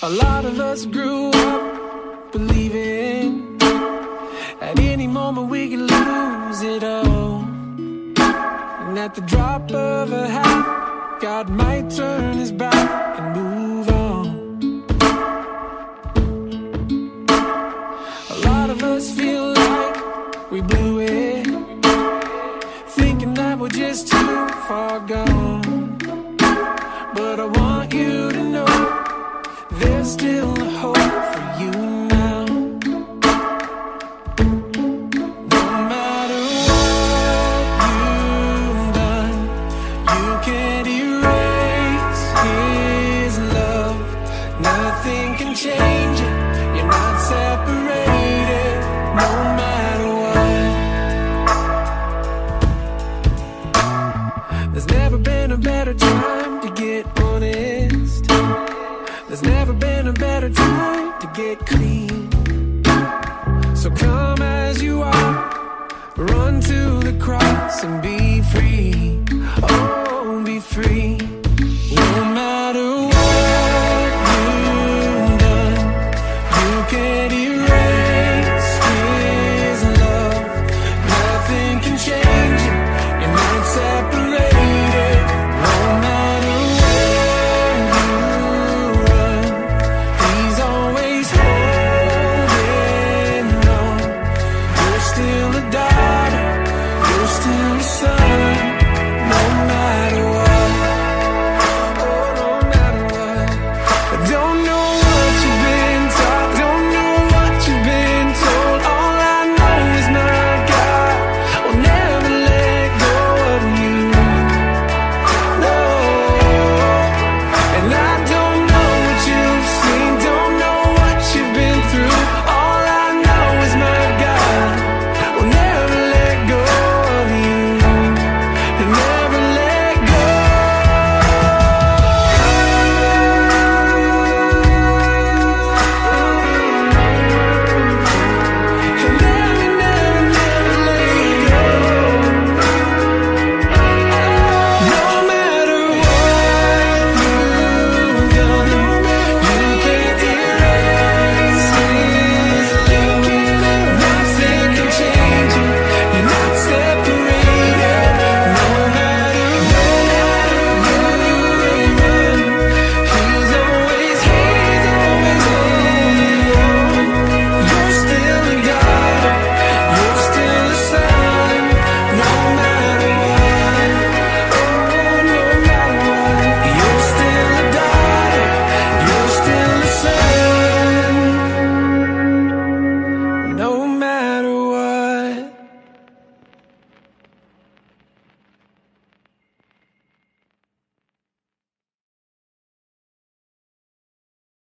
A lot of us grew up believing at any moment we could lose it all. And at the drop of a hat, God might turn his back and move on. A lot of us feel like we blew it, thinking that we're just too far gone. Still hope for you now. No matter what you've you can't erase his love. Nothing can change it. You're not separated, no matter what. There's never been a better time There's never been a better time to get clean. So come as you are, run to the cross and be.